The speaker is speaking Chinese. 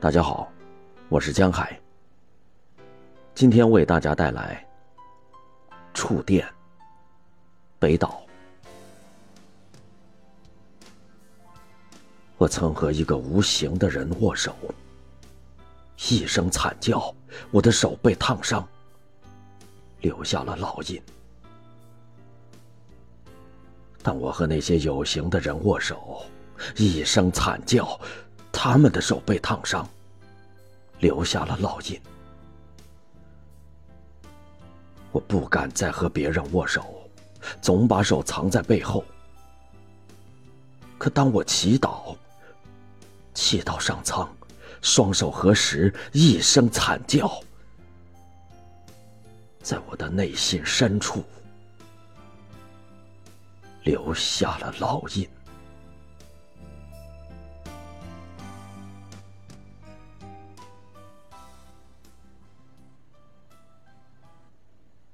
大家好，我是江海。今天为大家带来《触电》北岛。我曾和一个无形的人握手，一声惨叫，我的手被烫伤，留下了烙印。但我和那些有形的人握手，一声惨叫。他们的手被烫伤，留下了烙印。我不敢再和别人握手，总把手藏在背后。可当我祈祷，祈祷上苍，双手合十，一声惨叫，在我的内心深处留下了烙印。